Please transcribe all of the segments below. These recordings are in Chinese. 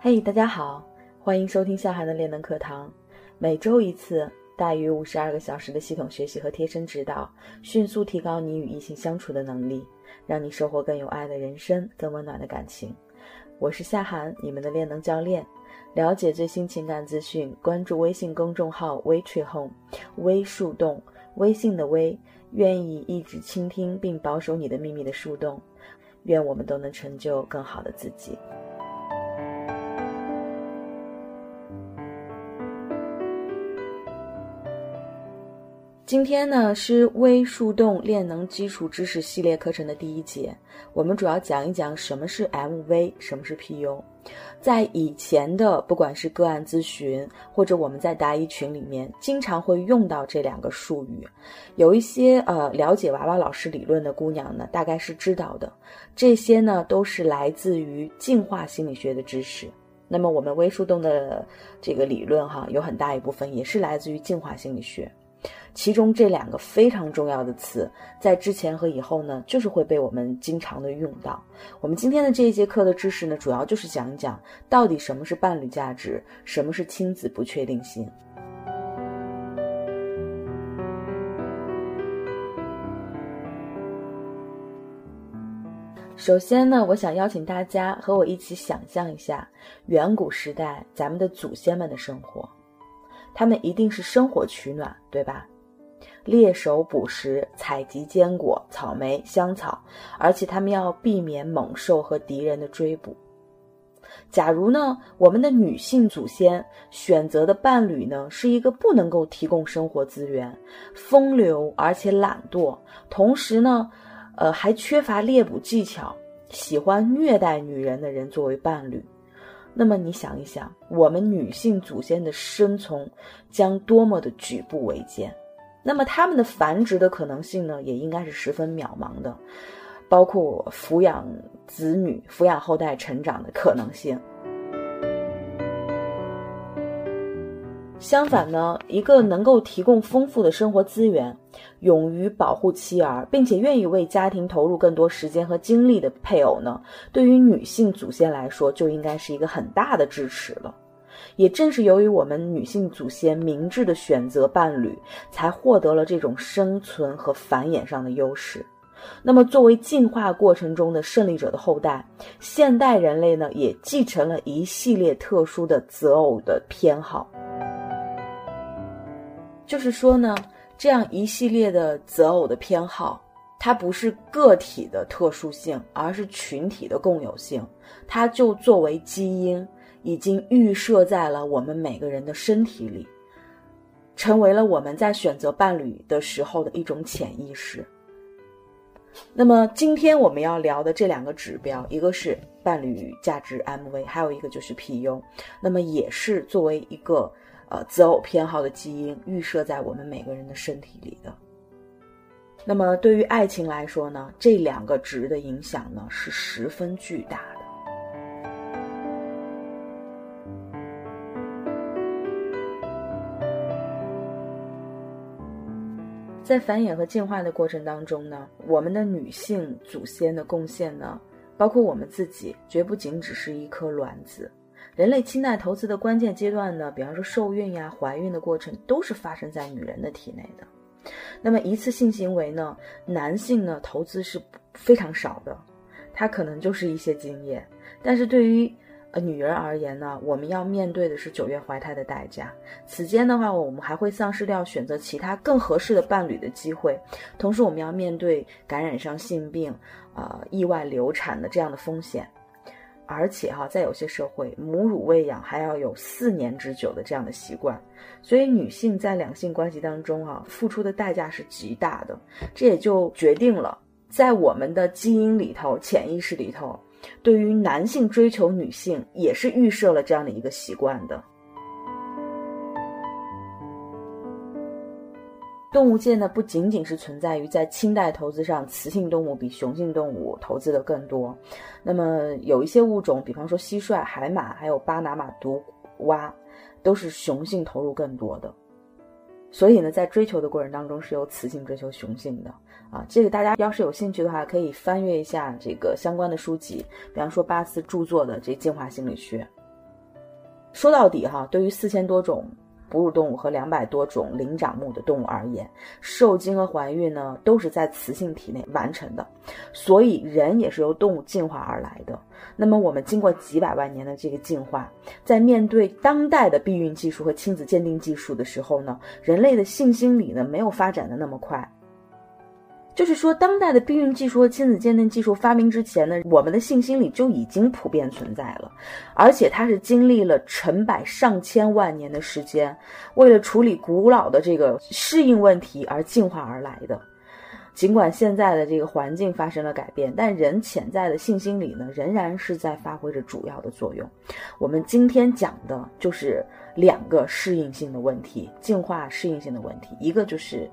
嘿，大家好，欢迎收听夏涵的练能课堂。每周一次，大于五十二个小时的系统学习和贴身指导，迅速提高你与异性相处的能力，让你收获更有爱的人生，更温暖的感情。我是夏涵，你们的练能教练。了解最新情感资讯，关注微信公众号“微 tree home”，微树洞，微信的微，愿意一直倾听并保守你的秘密的树洞。愿我们都能成就更好的自己。今天呢是微树洞练能基础知识系列课程的第一节，我们主要讲一讲什么是 MV，什么是 PU。在以前的不管是个案咨询，或者我们在答疑群里面，经常会用到这两个术语。有一些呃了解娃娃老师理论的姑娘呢，大概是知道的。这些呢都是来自于进化心理学的知识。那么我们微树洞的这个理论哈，有很大一部分也是来自于进化心理学。其中这两个非常重要的词，在之前和以后呢，就是会被我们经常的用到。我们今天的这一节课的知识呢，主要就是讲一讲到底什么是伴侣价值，什么是亲子不确定性。首先呢，我想邀请大家和我一起想象一下远古时代咱们的祖先们的生活，他们一定是生火取暖，对吧？猎手捕食，采集坚果、草莓、香草，而且他们要避免猛兽和敌人的追捕。假如呢，我们的女性祖先选择的伴侣呢，是一个不能够提供生活资源、风流而且懒惰，同时呢，呃，还缺乏猎捕技巧、喜欢虐待女人的人作为伴侣，那么你想一想，我们女性祖先的生存将多么的举步维艰。那么他们的繁殖的可能性呢，也应该是十分渺茫的，包括抚养子女、抚养后代成长的可能性。相反呢，一个能够提供丰富的生活资源、勇于保护妻儿，并且愿意为家庭投入更多时间和精力的配偶呢，对于女性祖先来说，就应该是一个很大的支持了。也正是由于我们女性祖先明智的选择伴侣，才获得了这种生存和繁衍上的优势。那么，作为进化过程中的胜利者的后代，现代人类呢，也继承了一系列特殊的择偶的偏好。就是说呢，这样一系列的择偶的偏好，它不是个体的特殊性，而是群体的共有性。它就作为基因。已经预设在了我们每个人的身体里，成为了我们在选择伴侣的时候的一种潜意识。那么今天我们要聊的这两个指标，一个是伴侣价值 MV，还有一个就是 PU。那么也是作为一个呃择偶偏好的基因预设在我们每个人的身体里的。那么对于爱情来说呢，这两个值的影响呢是十分巨大的。在繁衍和进化的过程当中呢，我们的女性祖先的贡献呢，包括我们自己，绝不仅只是一颗卵子。人类亲代投资的关键阶段呢，比方说受孕呀、怀孕的过程，都是发生在女人的体内的。那么一次性行为呢，男性呢投资是非常少的，他可能就是一些经验，但是对于呃，女人而言呢，我们要面对的是九月怀胎的代价。此间的话，我们还会丧失掉选择其他更合适的伴侣的机会。同时，我们要面对感染上性病、呃意外流产的这样的风险。而且哈，在有些社会，母乳喂养还要有四年之久的这样的习惯。所以，女性在两性关系当中啊，付出的代价是极大的。这也就决定了，在我们的基因里头、潜意识里头。对于男性追求女性，也是预设了这样的一个习惯的。动物界呢，不仅仅是存在于在清代投资上，雌性动物比雄性动物投资的更多。那么有一些物种，比方说蟋蟀、海马，还有巴拿马毒蛙，都是雄性投入更多的。所以呢，在追求的过程当中，是由雌性追求雄性的。啊，这个大家要是有兴趣的话，可以翻阅一下这个相关的书籍，比方说巴斯著作的这《进化心理学》。说到底哈，对于四千多种。哺乳动物和两百多种灵长目的动物而言，受精和怀孕呢都是在雌性体内完成的，所以人也是由动物进化而来的。那么我们经过几百万年的这个进化，在面对当代的避孕技术和亲子鉴定技术的时候呢，人类的性心理呢没有发展的那么快。就是说，当代的避孕技术和亲子鉴定技术发明之前呢，我们的性心理就已经普遍存在了，而且它是经历了成百上千万年的时间，为了处理古老的这个适应问题而进化而来的。尽管现在的这个环境发生了改变，但人潜在的性心理呢，仍然是在发挥着主要的作用。我们今天讲的就是两个适应性的问题，进化适应性的问题，一个就是。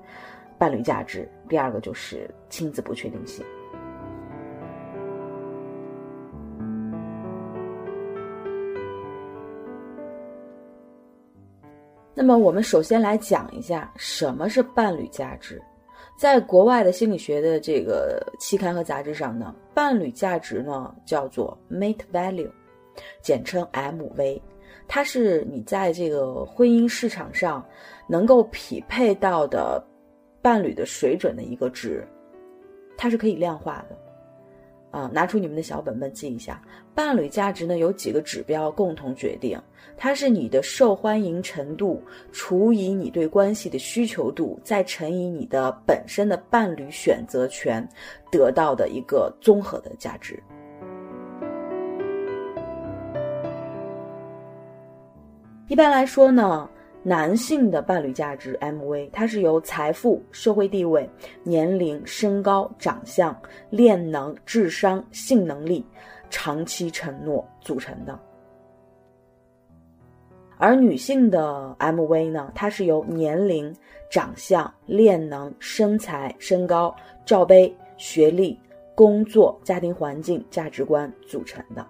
伴侣价值，第二个就是亲子不确定性。那么，我们首先来讲一下什么是伴侣价值。在国外的心理学的这个期刊和杂志上呢，伴侣价值呢叫做 mate value，简称 MV，它是你在这个婚姻市场上能够匹配到的。伴侣的水准的一个值，它是可以量化的，啊，拿出你们的小本本记一下。伴侣价值呢有几个指标共同决定，它是你的受欢迎程度除以你对关系的需求度，再乘以你的本身的伴侣选择权得到的一个综合的价值。一般来说呢。男性的伴侣价值 MV，它是由财富、社会地位、年龄、身高、长相、恋能、智商、性能力、长期承诺组成的。而女性的 MV 呢，它是由年龄、长相、恋能、身材、身高、罩杯、学历、工作、家庭环境、价值观组成的。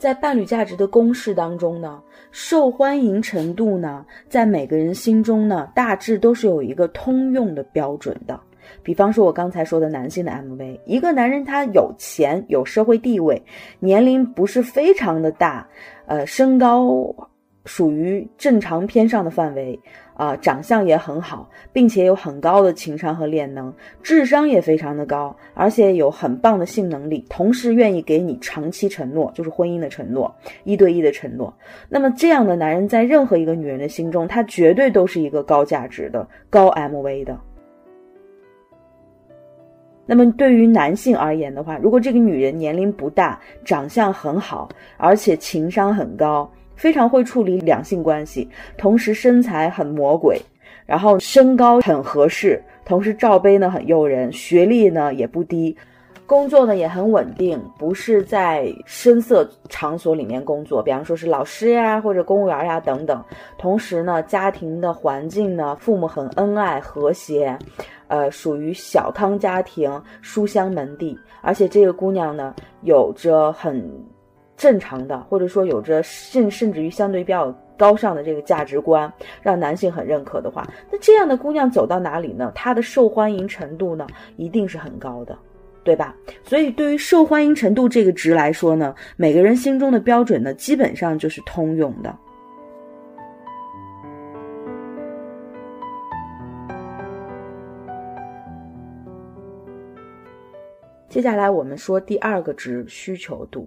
在伴侣价值的公式当中呢，受欢迎程度呢，在每个人心中呢，大致都是有一个通用的标准的。比方说，我刚才说的男性的 MV，一个男人他有钱、有社会地位，年龄不是非常的大，呃，身高属于正常偏上的范围。啊，长相也很好，并且有很高的情商和恋能，智商也非常的高，而且有很棒的性能力，同时愿意给你长期承诺，就是婚姻的承诺，一对一的承诺。那么这样的男人，在任何一个女人的心中，他绝对都是一个高价值的、高 MV 的。那么对于男性而言的话，如果这个女人年龄不大，长相很好，而且情商很高。非常会处理两性关系，同时身材很魔鬼，然后身高很合适，同时罩杯呢很诱人，学历呢也不低，工作呢也很稳定，不是在声色场所里面工作，比方说是老师呀或者公务员呀等等。同时呢，家庭的环境呢，父母很恩爱和谐，呃，属于小康家庭，书香门第，而且这个姑娘呢，有着很。正常的，或者说有着甚甚至于相对比较高尚的这个价值观，让男性很认可的话，那这样的姑娘走到哪里呢？她的受欢迎程度呢，一定是很高的，对吧？所以对于受欢迎程度这个值来说呢，每个人心中的标准呢，基本上就是通用的。接下来我们说第二个值，需求度。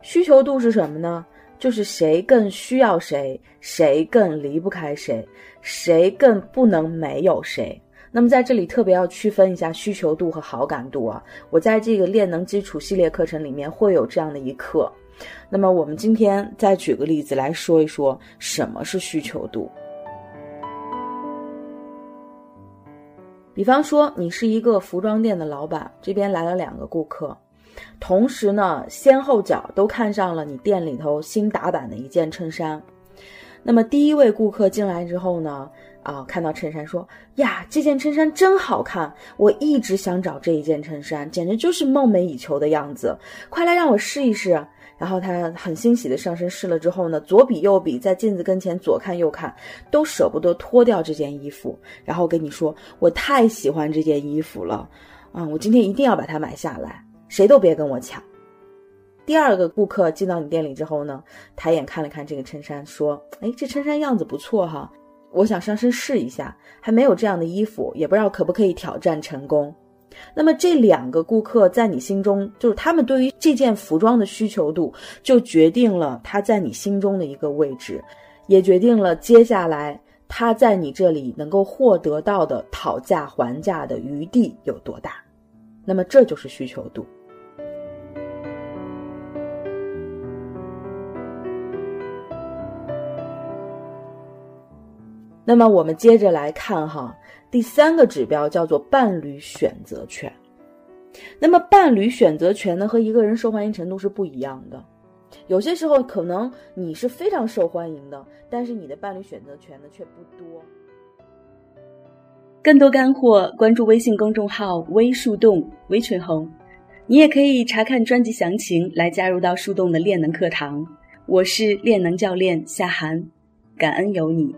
需求度是什么呢？就是谁更需要谁，谁更离不开谁，谁更不能没有谁。那么在这里特别要区分一下需求度和好感度啊。我在这个恋能基础系列课程里面会有这样的一课。那么我们今天再举个例子来说一说什么是需求度。比方说，你是一个服装店的老板，这边来了两个顾客。同时呢，先后脚都看上了你店里头新打版的一件衬衫。那么第一位顾客进来之后呢，啊，看到衬衫说：“呀，这件衬衫真好看，我一直想找这一件衬衫，简直就是梦寐以求的样子。快来让我试一试。”然后他很欣喜的上身试了之后呢，左比右比，在镜子跟前左看右看，都舍不得脱掉这件衣服，然后跟你说：“我太喜欢这件衣服了，啊，我今天一定要把它买下来，谁都别跟我抢。”第二个顾客进到你店里之后呢，抬眼看了看这个衬衫，说：“哎，这衬衫样子不错哈，我想上身试一下，还没有这样的衣服，也不知道可不可以挑战成功。”那么这两个顾客在你心中，就是他们对于这件服装的需求度，就决定了他在你心中的一个位置，也决定了接下来他在你这里能够获得到的讨价还价的余地有多大。那么这就是需求度。那么我们接着来看哈。第三个指标叫做伴侣选择权。那么，伴侣选择权呢，和一个人受欢迎程度是不一样的。有些时候，可能你是非常受欢迎的，但是你的伴侣选择权呢却不多。更多干货，关注微信公众号“微树洞”微群红，你也可以查看专辑详情来加入到树洞的练能课堂。我是练能教练夏涵，感恩有你。